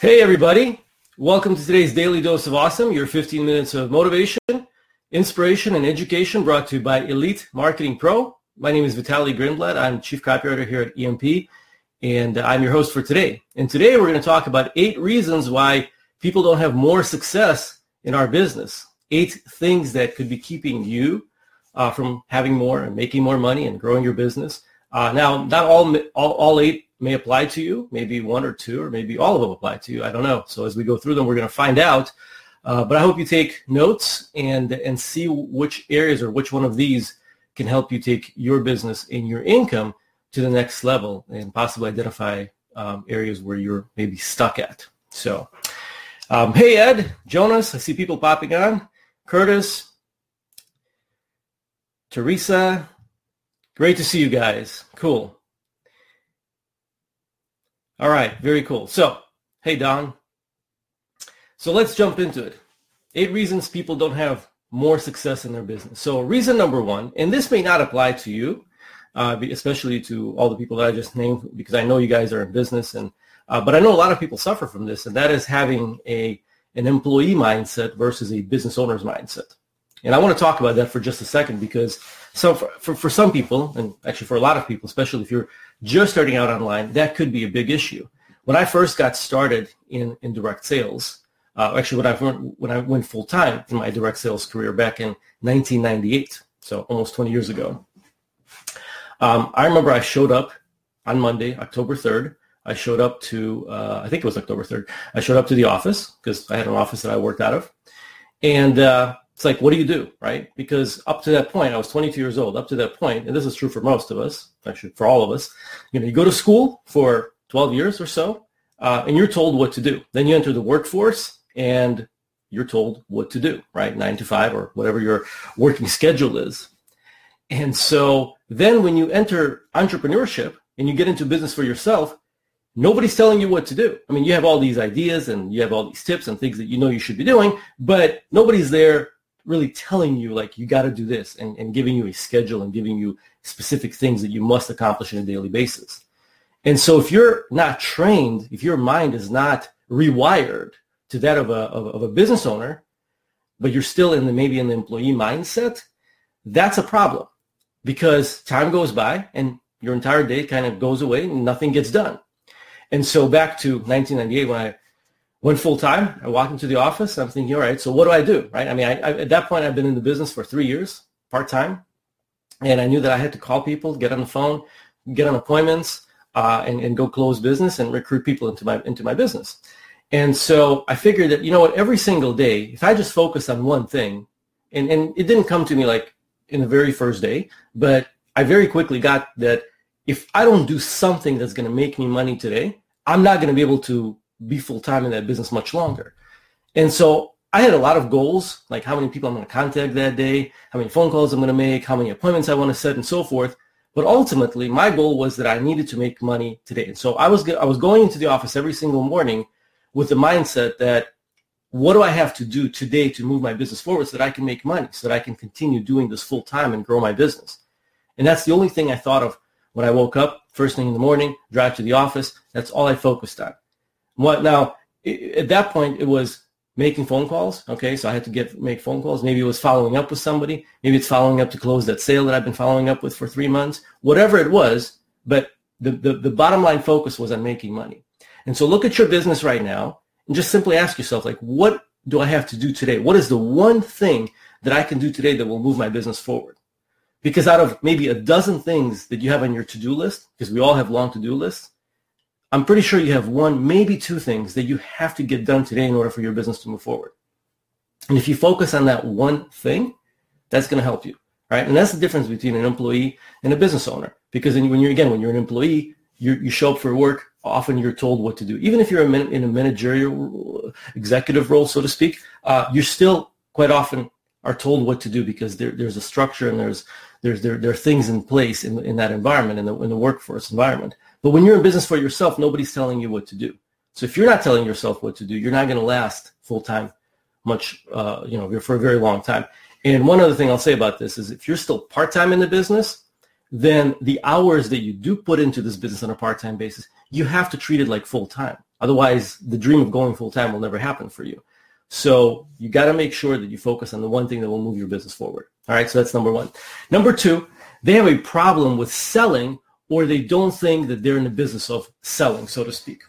Hey, everybody. Welcome to today's Daily Dose of Awesome, your 15 minutes of motivation, inspiration, and education brought to you by Elite Marketing Pro. My name is Vitaly Grindblad. I'm Chief Copywriter here at EMP, and I'm your host for today. And today we're going to talk about eight reasons why people don't have more success in our business. Eight things that could be keeping you uh, from having more and making more money and growing your business. Uh, now, not all, all, all eight may apply to you. Maybe one or two, or maybe all of them apply to you. I don't know. So as we go through them, we're going to find out. Uh, but I hope you take notes and and see which areas or which one of these can help you take your business and your income to the next level and possibly identify um, areas where you're maybe stuck at. So, um, hey Ed, Jonas, I see people popping on. Curtis, Teresa, great to see you guys. Cool. All right, very cool. So, hey, Don. So let's jump into it. Eight reasons people don't have more success in their business. So reason number one, and this may not apply to you, uh, especially to all the people that I just named, because I know you guys are in business, and uh, but I know a lot of people suffer from this, and that is having a an employee mindset versus a business owner's mindset. And I want to talk about that for just a second because so for, for, for some people, and actually for a lot of people, especially if you're just starting out online, that could be a big issue. When I first got started in, in direct sales, uh, actually when I went, when I went full time in my direct sales career back in 1998, so almost 20 years ago, um, I remember I showed up on Monday, October 3rd. I showed up to, uh, I think it was October 3rd. I showed up to the office because I had an office that I worked out of. And uh, it's like, what do you do, right? Because up to that point, I was 22 years old. Up to that point, and this is true for most of us, actually for all of us, you know, you go to school for 12 years or so, uh, and you're told what to do. Then you enter the workforce, and you're told what to do, right? Nine to five or whatever your working schedule is. And so then when you enter entrepreneurship and you get into business for yourself, nobody's telling you what to do. I mean, you have all these ideas and you have all these tips and things that you know you should be doing, but nobody's there really telling you like you got to do this and, and giving you a schedule and giving you specific things that you must accomplish on a daily basis. And so if you're not trained, if your mind is not rewired to that of a, of, of a business owner, but you're still in the maybe in the employee mindset, that's a problem because time goes by and your entire day kind of goes away and nothing gets done. And so back to 1998 when I went full time. I walked into the office. I'm thinking, all right, so what do I do? Right? I mean, I, I, at that point, I've been in the business for three years, part time, and I knew that I had to call people, get on the phone, get on appointments, uh, and, and go close business and recruit people into my into my business. And so I figured that you know what, every single day, if I just focus on one thing, and and it didn't come to me like in the very first day, but I very quickly got that if I don't do something that's going to make me money today, I'm not going to be able to be full time in that business much longer. And so I had a lot of goals, like how many people I'm going to contact that day, how many phone calls I'm going to make, how many appointments I want to set, and so forth. But ultimately, my goal was that I needed to make money today. And so I was I was going into the office every single morning with the mindset that what do I have to do today to move my business forward so that I can make money, so that I can continue doing this full time and grow my business. And that's the only thing I thought of when I woke up first thing in the morning, drive to the office. That's all I focused on. What now? At that point, it was making phone calls. Okay, so I had to get make phone calls. Maybe it was following up with somebody. Maybe it's following up to close that sale that I've been following up with for three months. Whatever it was, but the, the, the bottom line focus was on making money. And so look at your business right now and just simply ask yourself, like, what do I have to do today? What is the one thing that I can do today that will move my business forward? Because out of maybe a dozen things that you have on your to-do list, because we all have long to-do lists, I'm pretty sure you have one, maybe two things that you have to get done today in order for your business to move forward. And if you focus on that one thing, that's going to help you, right? And that's the difference between an employee and a business owner. Because when you're, again, when you're an employee, you, you show up for work, often you're told what to do. Even if you're in a managerial executive role, so to speak, uh, you're still quite often are told what to do because there, there's a structure and there's, there's, there, there are things in place in, in that environment, in the, in the workforce environment. But when you're in business for yourself, nobody's telling you what to do. So if you're not telling yourself what to do, you're not going to last full time much, uh, you know, for a very long time. And one other thing I'll say about this is if you're still part time in the business, then the hours that you do put into this business on a part time basis, you have to treat it like full time. Otherwise, the dream of going full time will never happen for you. So you got to make sure that you focus on the one thing that will move your business forward. All right. So that's number one. Number two, they have a problem with selling or they don't think that they're in the business of selling, so to speak.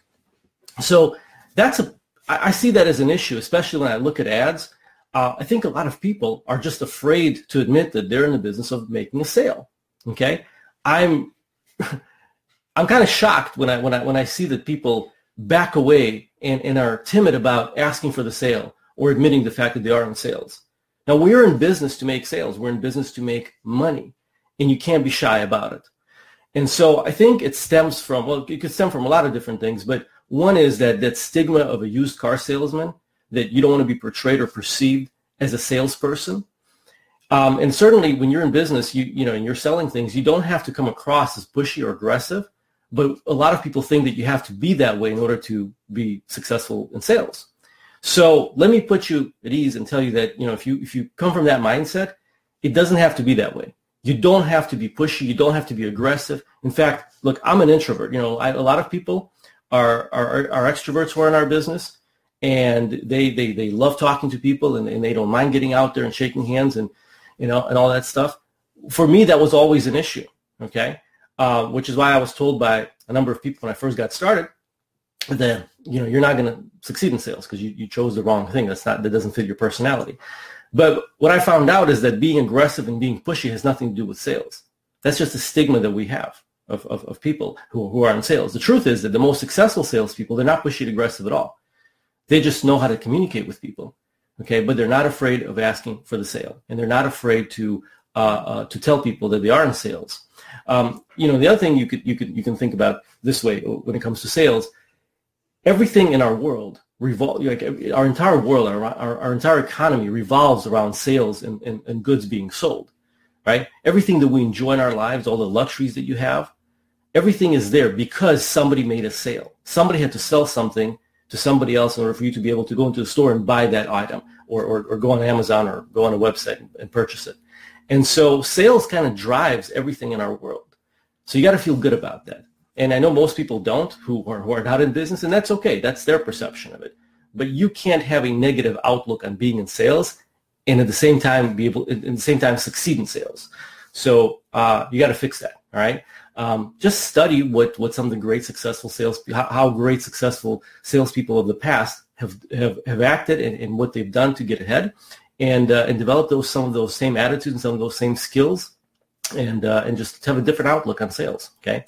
So that's a, I see that as an issue, especially when I look at ads. Uh, I think a lot of people are just afraid to admit that they're in the business of making a sale. Okay. I'm, I'm kind of shocked when I, when I, when I see that people back away and, and are timid about asking for the sale or admitting the fact that they are in sales. Now, we're in business to make sales. We're in business to make money, and you can't be shy about it. And so I think it stems from, well, it could stem from a lot of different things, but one is that that stigma of a used car salesman, that you don't want to be portrayed or perceived as a salesperson. Um, and certainly when you're in business, you, you know, and you're selling things, you don't have to come across as pushy or aggressive. But a lot of people think that you have to be that way in order to be successful in sales. So let me put you at ease and tell you that, you know, if you if you come from that mindset, it doesn't have to be that way. You don't have to be pushy. You don't have to be aggressive. In fact, look, I'm an introvert. You know, I, a lot of people are, are, are extroverts who are in our business and they, they, they love talking to people and, and they don't mind getting out there and shaking hands and, you know, and all that stuff. For me, that was always an issue. Okay. Uh, which is why I was told by a number of people when I first got started that you know you're not going to succeed in sales because you, you chose the wrong thing. That's not that doesn't fit your personality. But what I found out is that being aggressive and being pushy has nothing to do with sales. That's just a stigma that we have of, of, of people who, who are in sales. The truth is that the most successful salespeople, they're not pushy and aggressive at all. They just know how to communicate with people. Okay, but they're not afraid of asking for the sale, and they're not afraid to uh, uh, to tell people that they are in sales. Um, you know, the other thing you could you could you can think about this way when it comes to sales. Everything in our world revolve like our entire world, our, our, our entire economy revolves around sales and, and, and goods being sold, right? Everything that we enjoy in our lives, all the luxuries that you have, everything is there because somebody made a sale. Somebody had to sell something to somebody else in order for you to be able to go into the store and buy that item or, or, or go on Amazon or go on a website and, and purchase it. And so sales kind of drives everything in our world. So you got to feel good about that. And I know most people don't who are, who are not in business, and that's okay. That's their perception of it. But you can't have a negative outlook on being in sales and at the same time be able, at the same time succeed in sales. So uh, you got to fix that. All right. Um, just study what, what some of the great successful sales, how, how great successful salespeople of the past have, have, have acted and, and what they've done to get ahead and uh, and develop those some of those same attitudes and some of those same skills, and uh, and just have a different outlook on sales. Okay,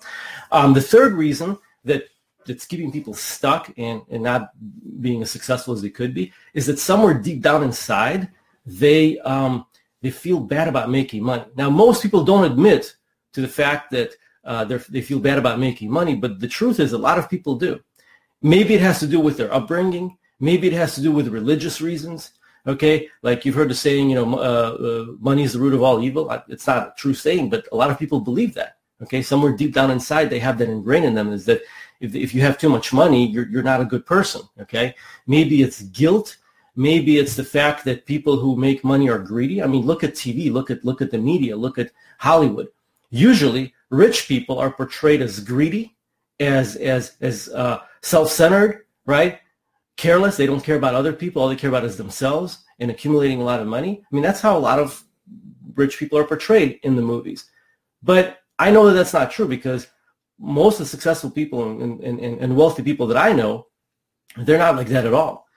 um, the third reason that that's keeping people stuck and, and not being as successful as they could be is that somewhere deep down inside they um, they feel bad about making money. Now most people don't admit to the fact that uh, they feel bad about making money, but the truth is a lot of people do. Maybe it has to do with their upbringing. Maybe it has to do with religious reasons. Okay, like you've heard the saying, you know, uh, uh, money is the root of all evil. It's not a true saying, but a lot of people believe that. Okay, somewhere deep down inside, they have that ingrained in them is that if, if you have too much money, you're, you're not a good person. Okay, maybe it's guilt. Maybe it's the fact that people who make money are greedy. I mean, look at TV, look at look at the media, look at Hollywood. Usually, rich people are portrayed as greedy, as as as uh, self-centered, right? Careless. They don't care about other people. All they care about is themselves and accumulating a lot of money. I mean, that's how a lot of rich people are portrayed in the movies. But I know that that's not true because most of the successful people and, and, and wealthy people that I know, they're not like that at all,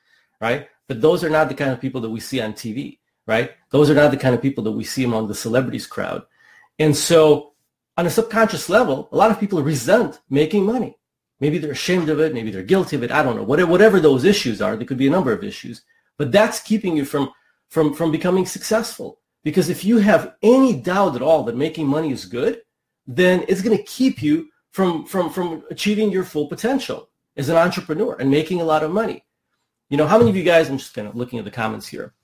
right? But those are not the kind of people that we see on TV, right? Those are not the kind of people that we see among the celebrities crowd. And so on a subconscious level, a lot of people resent making money. Maybe they're ashamed of it. Maybe they're guilty of it. I don't know. Whatever, those issues are, there could be a number of issues. But that's keeping you from, from, from becoming successful. Because if you have any doubt at all that making money is good, then it's going to keep you from, from, from achieving your full potential as an entrepreneur and making a lot of money. You know, how many of you guys, I'm just kind of looking at the comments here.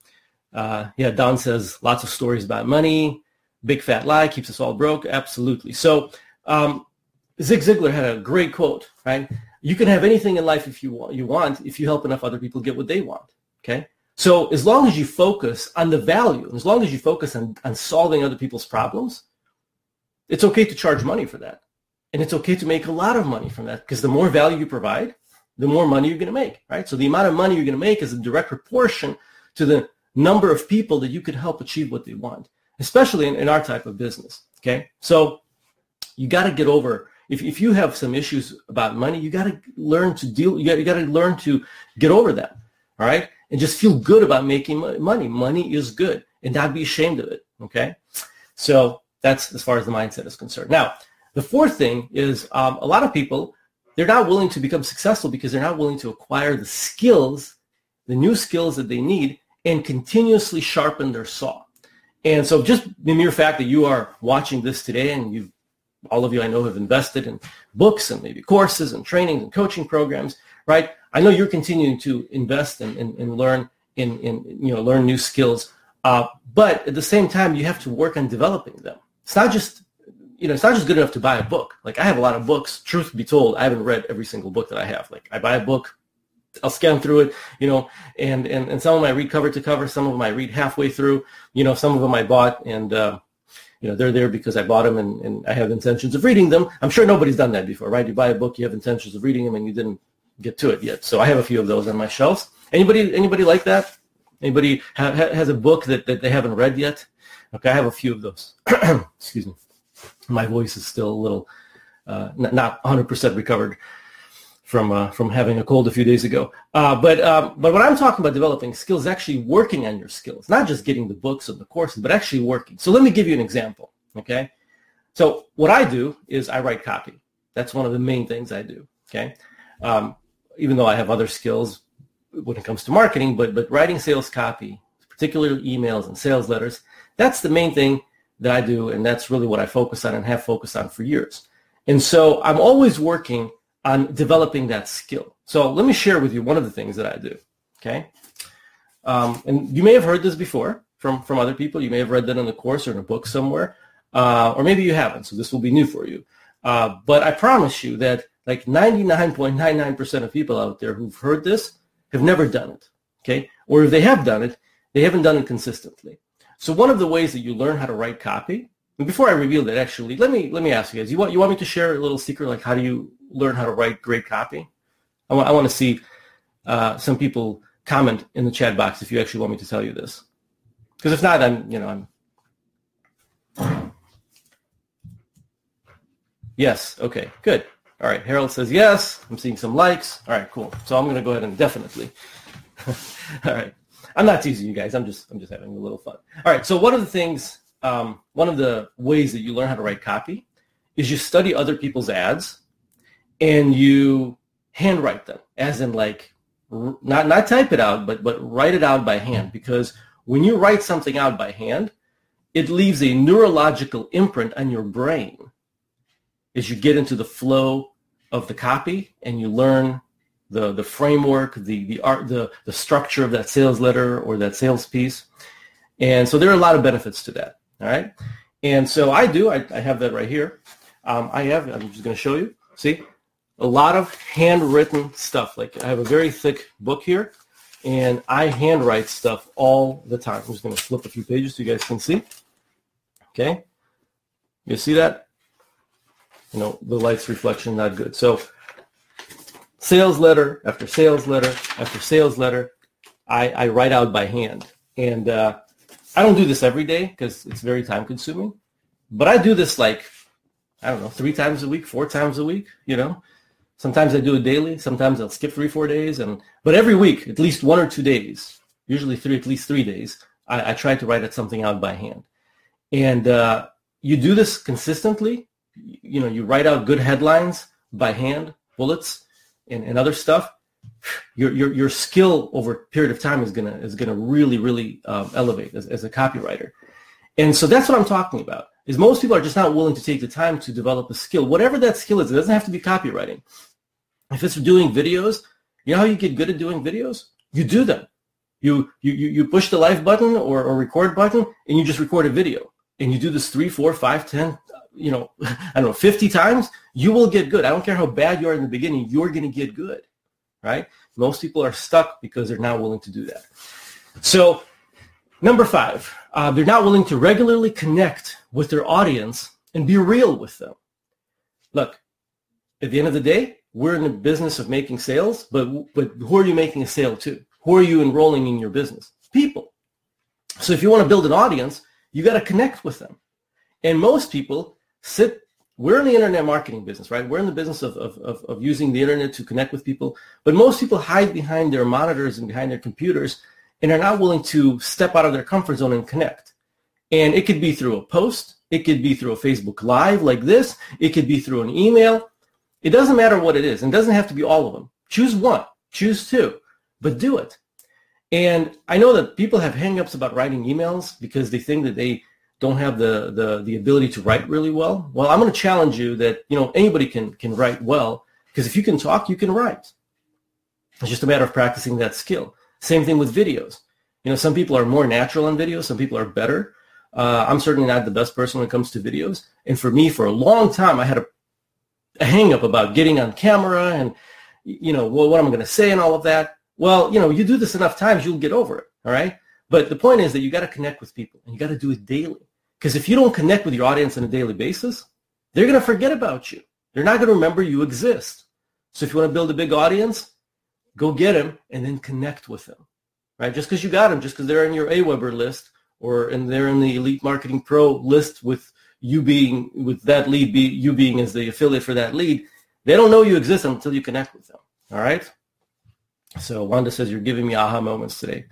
Uh, yeah, Don says lots of stories about money. Big fat lie keeps us all broke. Absolutely. So um, Zig Ziglar had a great quote, right? You can have anything in life if you want, you want if you help enough other people get what they want. Okay? So as long as you focus on the value, as long as you focus on, on solving other people's problems, it's okay to charge money for that. And it's okay to make a lot of money from that because the more value you provide, the more money you're going to make, right? So the amount of money you're going to make is a direct proportion to the number of people that you could help achieve what they want, especially in, in our type of business. Okay. So you got to get over, if, if you have some issues about money, you got to learn to deal, you got, you to learn to get over that. All right. And just feel good about making money. Money is good and not be ashamed of it. Okay. So that's as far as the mindset is concerned. Now, the fourth thing is um, a lot of people, they're not willing to become successful because they're not willing to acquire the skills, the new skills that they need and continuously sharpen their saw. And so just the mere fact that you are watching this today and you, all of you I know have invested in books and maybe courses and trainings and coaching programs, right? I know you're continuing to invest and, and, and learn in, in, you know, learn new skills. Uh, but at the same time, you have to work on developing them. It's not just, you know, it's not just good enough to buy a book. Like I have a lot of books. Truth be told, I haven't read every single book that I have. Like I buy a book, I'll scan through it, you know, and, and, and some of them I read cover to cover, some of them I read halfway through, you know, some of them I bought and, uh, you know, they're there because I bought them and, and I have intentions of reading them. I'm sure nobody's done that before, right? You buy a book, you have intentions of reading them and you didn't get to it yet. So I have a few of those on my shelves. Anybody, anybody like that? Anybody ha- has a book that, that they haven't read yet? Okay, I have a few of those. Excuse me. My voice is still a little uh, not 100% recovered from uh, from having a cold a few days ago. Uh, but um, but when I'm talking about developing skills, actually working on your skills, not just getting the books and the courses, but actually working. So let me give you an example. Okay. So what I do is I write copy. That's one of the main things I do. Okay. Um, even though I have other skills when it comes to marketing, but but writing sales copy, particularly emails and sales letters, that's the main thing that I do, and that's really what I focus on and have focused on for years. And so I'm always working on developing that skill. So let me share with you one of the things that I do. Okay. Um, and you may have heard this before from, from other people. You may have read that in a course or in a book somewhere, uh, or maybe you haven't. So this will be new for you. Uh, but I promise you that like 99.99% of people out there who've heard this have never done it. Okay. Or if they have done it, they haven't done it consistently. So one of the ways that you learn how to write copy, before I reveal that, actually, let me let me ask you guys. You want you want me to share a little secret, like how do you learn how to write great copy? I want, I want to see uh, some people comment in the chat box if you actually want me to tell you this. Because if not, I'm, you know, I'm. Yes. Okay. Good. All right. Harold says yes. I'm seeing some likes. All right. Cool. So I'm going to go ahead and definitely. All right. I'm not teasing you guys. I'm just I'm just having a little fun. All right. So one of the things, um, one of the ways that you learn how to write copy is you study other people's ads and you handwrite them, as in like not not type it out, but but write it out by hand. Because when you write something out by hand, it leaves a neurological imprint on your brain as you get into the flow of the copy and you learn the the framework, the the art, the the structure of that sales letter or that sales piece. And so there are a lot of benefits to that. All right. And so I do. I, I have that right here. Um, I have. I'm just going to show you. See, a lot of handwritten stuff. Like I have a very thick book here, and I handwrite stuff all the time. I'm just going to flip a few pages so you guys can see. Okay, you see that? You know, the light's reflection not good. So sales letter after sales letter after sales letter, I, I write out by hand. And uh, I don't do this every day because it's very time consuming, but I do this like, I don't know, three times a week, four times a week, you know, Sometimes I do it daily. Sometimes I'll skip three, four days. And but every week, at least one or two days, usually three, at least three days, I, I try to write something out by hand. And uh, you do this consistently. You know, you write out good headlines by hand, bullets, and, and other stuff. Your, your your skill over a period of time is gonna is gonna really really um, elevate as, as a copywriter. And so that's what I'm talking about is most people are just not willing to take the time to develop a skill, whatever that skill is. It doesn't have to be copywriting. If it's doing videos, you know how you get good at doing videos? You do them. You you you push the live button or, or record button and you just record a video. And you do this three, four, five, ten, you know, I don't know, 50 times, you will get good. I don't care how bad you are in the beginning, you're to get good, right? Most people are stuck because they're not willing to do that. So number five, uh, they're not willing to regularly connect with their audience and be real with them. Look, at the end of the day, we're in the business of making sales, but but who are you making a sale to? Who are you enrolling in your business? People. So if you want to build an audience, you got to connect with them. And most people sit, we're in the internet marketing business, right? We're in the business of, of, of, of using the internet to connect with people. But most people hide behind their monitors and behind their computers and are not willing to step out of their comfort zone and connect. And it could be through a post. It could be through a Facebook Live like this. It could be through an email. It doesn't matter what it is. And it doesn't have to be all of them. Choose one. Choose two. But do it. And I know that people have hangups about writing emails because they think that they don't have the, the, the ability to write really well. Well, I'm going to challenge you that, you know, anybody can, can write well because if you can talk, you can write. It's just a matter of practicing that skill. Same thing with videos. You know, some people are more natural on videos. Some people are better. Uh, I'm certainly not the best person when it comes to videos. And for me, for a long time, I had a, a hang up about getting on camera and, you know, well, what am I going to say and all of that. Well, you know, you do this enough times, you'll get over it. All right. But the point is that you got to connect with people and you got to do it daily. Because if you don't connect with your audience on a daily basis, they're going to forget about you. They're not going to remember you exist. So if you want to build a big audience, go get them and then connect with them. Right? Just because you got them, just because they're on your AWeber list or and they're in the Elite Marketing Pro list with you being with that lead be you being as the affiliate for that lead, they don't know you exist until you connect with them. All right. So Wanda says you're giving me aha moments today.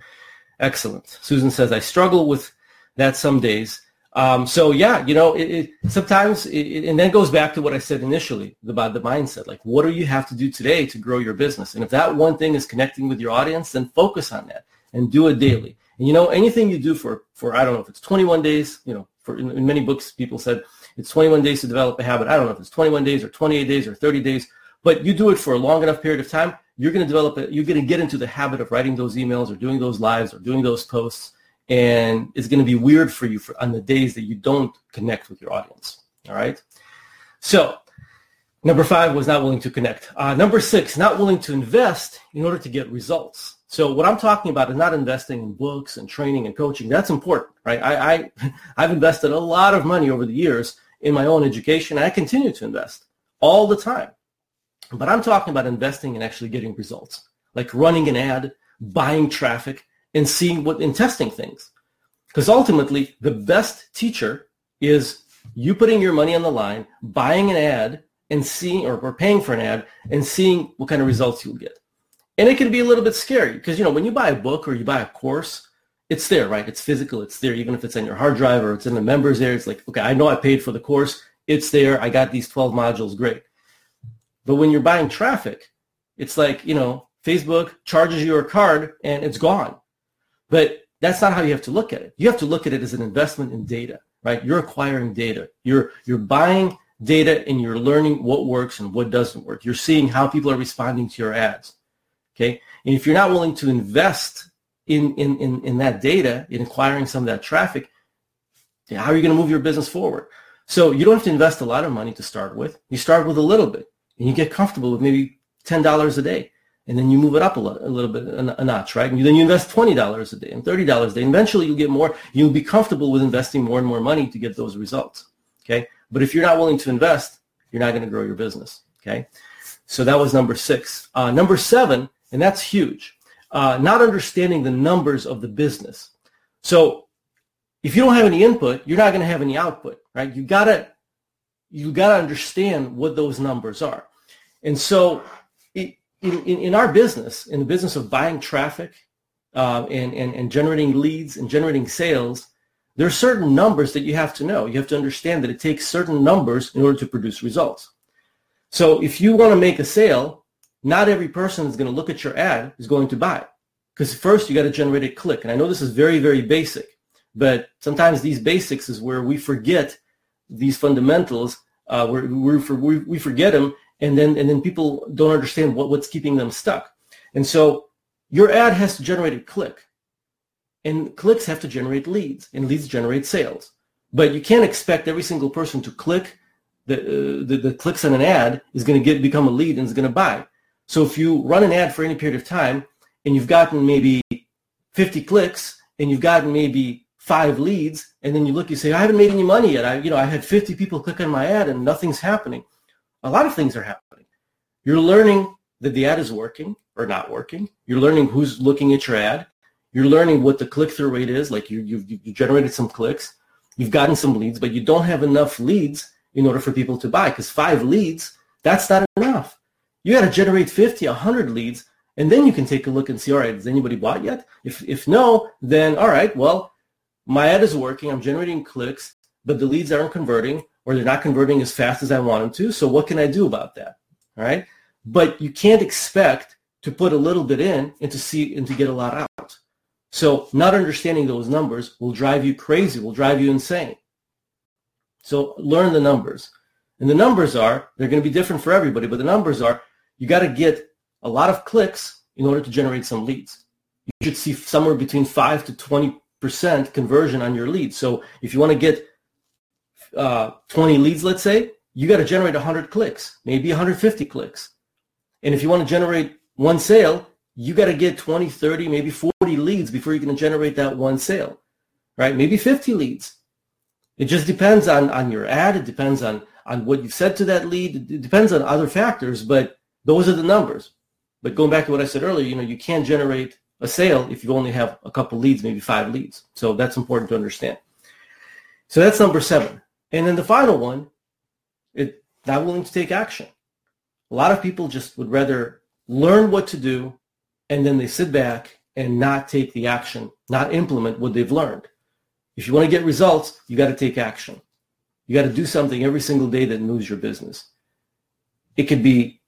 Excellent. Susan says I struggle with that some days. Um, so yeah, you know, it, it sometimes, it, and then goes back to what I said initially about the mindset. Like, what do you have to do today to grow your business? And if that one thing is connecting with your audience, then focus on that and do it daily. And you know, anything you do for, for, I don't know if it's 21 days, you know, for in, in many books, people said it's 21 days to develop a habit. I don't know if it's 21 days or 28 days or 30 days, but you do it for a long enough period of time, you're going to develop it. You're going to get into the habit of writing those emails or doing those lives or doing those posts. And it's going to be weird for you for, on the days that you don't connect with your audience. All right. So number five was not willing to connect. Uh, number six, not willing to invest in order to get results. So what I'm talking about is not investing in books and training and coaching. That's important, right? I, I I've invested a lot of money over the years in my own education, and I continue to invest all the time. But I'm talking about investing and actually getting results, like running an ad, buying traffic, and seeing what and testing things. Because ultimately, the best teacher is you putting your money on the line, buying an ad, and seeing or, or paying for an ad and seeing what kind of results you'll get. And it can be a little bit scary because, you know, when you buy a book or you buy a course, it's there, right? It's physical. It's there, even if it's in your hard drive or it's in the members there. It's like, okay, I know I paid for the course. It's there. I got these 12 modules. Great. But when you're buying traffic, it's like, you know, Facebook charges you a card and it's gone. But that's not how you have to look at it. You have to look at it as an investment in data, right? You're acquiring data. You're, you're buying data and you're learning what works and what doesn't work. You're seeing how people are responding to your ads. Okay. And if you're not willing to invest in, in, in, in that data, in acquiring some of that traffic, how are you going to move your business forward? So you don't have to invest a lot of money to start with. You start with a little bit and you get comfortable with maybe $10 a day. And then you move it up a, a little bit, a, notch, right? And then you invest $20 a day and $30 a day. Eventually you'll get more, you'll be comfortable with investing more and more money to get those results. Okay. But if you're not willing to invest, you're not going to grow your business. Okay. So that was number six. Uh, number seven, and that's huge, uh, not understanding the numbers of the business. So if you don't have any input, you're not going to have any output, right? You gotta, you gotta understand what those numbers are. And so in, in, in our business, in the business of buying traffic uh, and, and, and generating leads and generating sales, there are certain numbers that you have to know. You have to understand that it takes certain numbers in order to produce results. So if you want to make a sale, not every person is going to look at your ad is going to buy. Because first you got to generate a click. And I know this is very, very basic, but sometimes these basics is where we forget these fundamentals. Uh, we we, we forget them and then and then people don't understand what, what's keeping them stuck. And so your ad has to generate a click. And clicks have to generate leads, and leads generate sales. But you can't expect every single person to click the, uh, the, the clicks on an ad is going to get become a lead and is going to buy. So if you run an ad for any period of time and you've gotten maybe 50 clicks and you've gotten maybe five leads, and then you look, you say, I haven't made any money yet. I, you know, I had 50 people click on my ad and nothing's happening. A lot of things are happening. You're learning that the ad is working or not working. You're learning who's looking at your ad. You're learning what the click-through rate is. Like you, you've, you generated some clicks. You've gotten some leads, but you don't have enough leads in order for people to buy because five leads, that's not enough. You got to generate 50, 100 leads, and then you can take a look and see, all right, has anybody bought yet? If, if no, then all right, well, my ad is working. I'm generating clicks, but the leads aren't converting or they're not converting as fast as I want them to. So what can I do about that? All right. But you can't expect to put a little bit in and to see and to get a lot out. So not understanding those numbers will drive you crazy, will drive you insane. So learn the numbers. And the numbers are, they're going to be different for everybody, but the numbers are, you got to get a lot of clicks in order to generate some leads. You should see somewhere between 5 to 20% conversion on your leads. So if you want to get uh, 20 leads, let's say, you got to generate 100 clicks, maybe 150 clicks. And if you want to generate one sale, you got to get 20, 30, maybe 40 leads before going to generate that one sale, right? Maybe 50 leads. It just depends on, on your ad. It depends on, on what you've said to that lead. It depends on other factors, but those are the numbers. But going back to what I said earlier, you know, you can't generate a sale if you only have a couple leads, maybe five leads. So that's important to understand. So that's number seven. And then the final one, it not willing to take action. A lot of people just would rather learn what to do and then they sit back and not take the action, not implement what they've learned. If you want to get results, you got to take action. You got to do something every single day that moves your business. It could be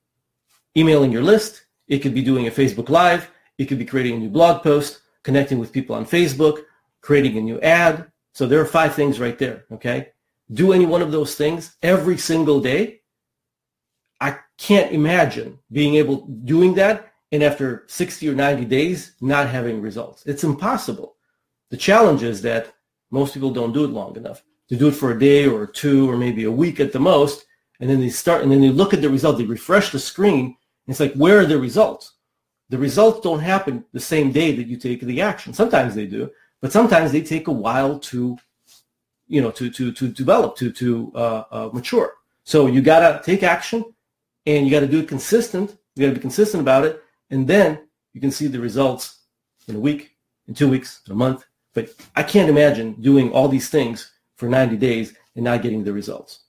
emailing your list. It could be doing a Facebook Live. It could be creating a new blog post, connecting with people on Facebook, creating a new ad. So there are five things right there. Okay. Do any one of those things every single day. I can't imagine being able doing that and after 60 or 90 days not having results. It's impossible. The challenge is that most people don't do it long enough. To do it for a day or two or maybe a week at the most, and then they start and then they look at the result, they refresh the screen, and it's like, where are the results? The results don't happen the same day that you take the action. Sometimes they do, but sometimes they take a while to, you know, to to to develop, to to uh, uh, mature. So you gotta take action, and you gotta do it consistent. You gotta be consistent about it, and then you can see the results in a week, in two weeks, in a month. But I can't imagine doing all these things for 90 days and not getting the results.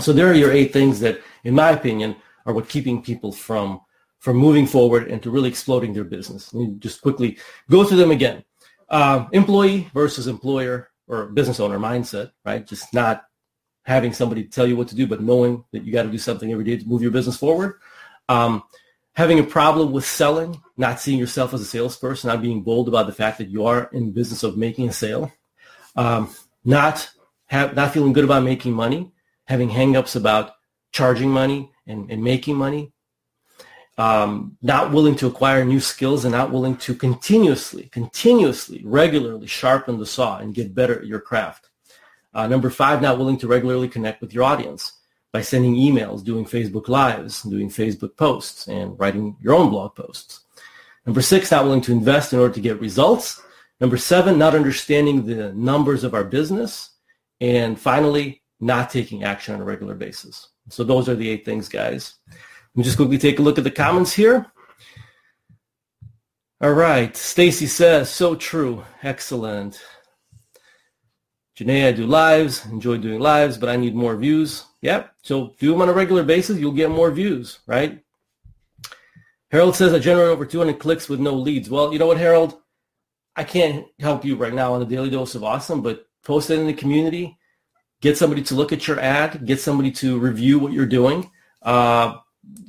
So there are your eight things that, in my opinion, are what keeping people from from moving forward and to really exploding their business. Let me just quickly go through them again. Uh, employee versus employer or business owner mindset, right? Just not having somebody tell you what to do, but knowing that you got to do something every day to move your business forward. Um, having a problem with selling, not seeing yourself as a salesperson, not being bold about the fact that you are in business of making a sale, um, not have, not feeling good about making money, having hangups about charging money and, and making money, um, not willing to acquire new skills and not willing to continuously, continuously, regularly sharpen the saw and get better at your craft. Uh, number five, not willing to regularly connect with your audience by sending emails, doing Facebook Lives, doing Facebook posts, and writing your own blog posts. Number six, not willing to invest in order to get results. Number seven, not understanding the numbers of our business. And finally, not taking action on a regular basis. So those are the eight things, guys. Me just quickly take a look at the comments here. All right. Stacy says, so true. Excellent. Janae, I do lives, enjoy doing lives, but I need more views. Yep. So do them on a regular basis, you'll get more views, right? Harold says I generate over 200 clicks with no leads. Well, you know what, Harold? I can't help you right now on the Daily Dose of Awesome, but post it in the community. Get somebody to look at your ad. Get somebody to review what you're doing. Uh,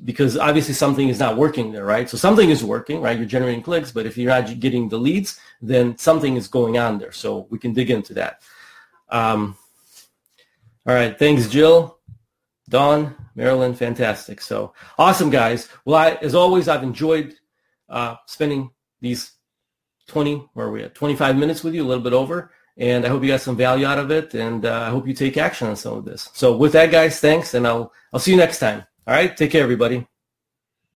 because obviously something is not working there, right? So something is working, right? You're generating clicks, but if you're not getting the leads, then something is going on there. So we can dig into that. Um, all right. Thanks, Jill. Dawn, Marilyn, fantastic. So awesome, guys. Well, I, as always, I've enjoyed uh, spending these 20, where are we at, 25 minutes with you, a little bit over. And I hope you got some value out of it. And uh, I hope you take action on some of this. So with that, guys, thanks. And I'll, I'll see you next time. All right. Take care, everybody.